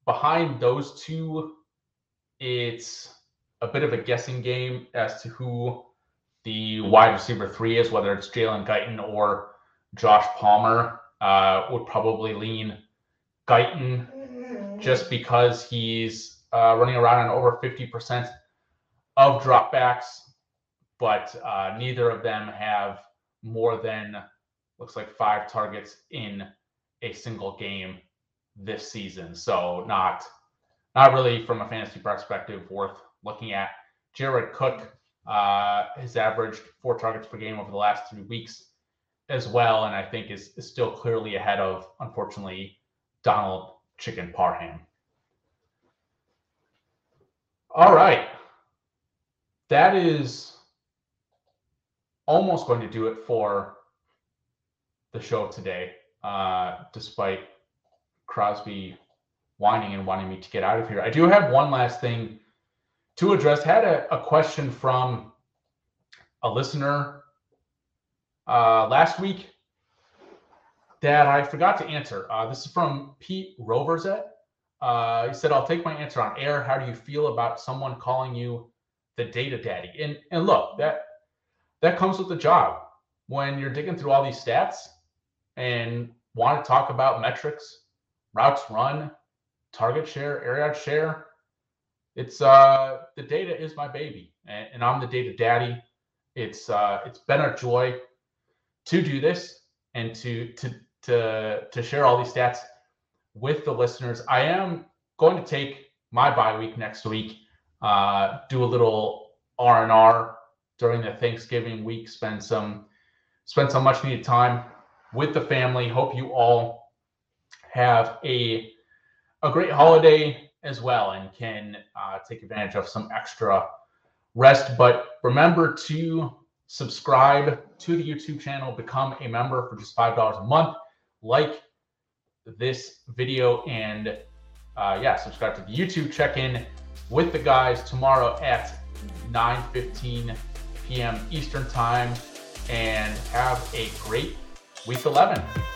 behind those two, it's a bit of a guessing game as to who the wide receiver three is, whether it's Jalen Guyton or Josh Palmer. Uh, would probably lean Guyton just because he's uh, running around on over 50% of dropbacks, but uh, neither of them have more than looks like five targets in a single game this season. So not not really from a fantasy perspective worth looking at. Jared Cook uh, has averaged four targets per game over the last three weeks as well, and I think is, is still clearly ahead of, unfortunately, Donald Chicken Parham. All right. That is almost going to do it for the show today, uh, despite Crosby whining and wanting me to get out of here. I do have one last thing to address. Had a, a question from a listener uh, last week that I forgot to answer. Uh, this is from Pete Roverzet. Uh, he said, I'll take my answer on air. How do you feel about someone calling you the data daddy? And and look, that that comes with the job. When you're digging through all these stats and want to talk about metrics, routes run, target share, area share, it's uh the data is my baby. And, and I'm the data daddy. It's uh it's been a joy to do this and to to to to share all these stats with the listeners. I am going to take my bye week next week, uh, do a little R and R during the Thanksgiving week, spend some spend some much needed time with the family. Hope you all have a a great holiday as well and can uh, take advantage of some extra rest. But remember to subscribe to the YouTube channel, become a member for just $5 a month, like this video, and uh, yeah, subscribe to the YouTube check-in with the guys tomorrow at 9.15 p.m. Eastern Time, and have a great week 11.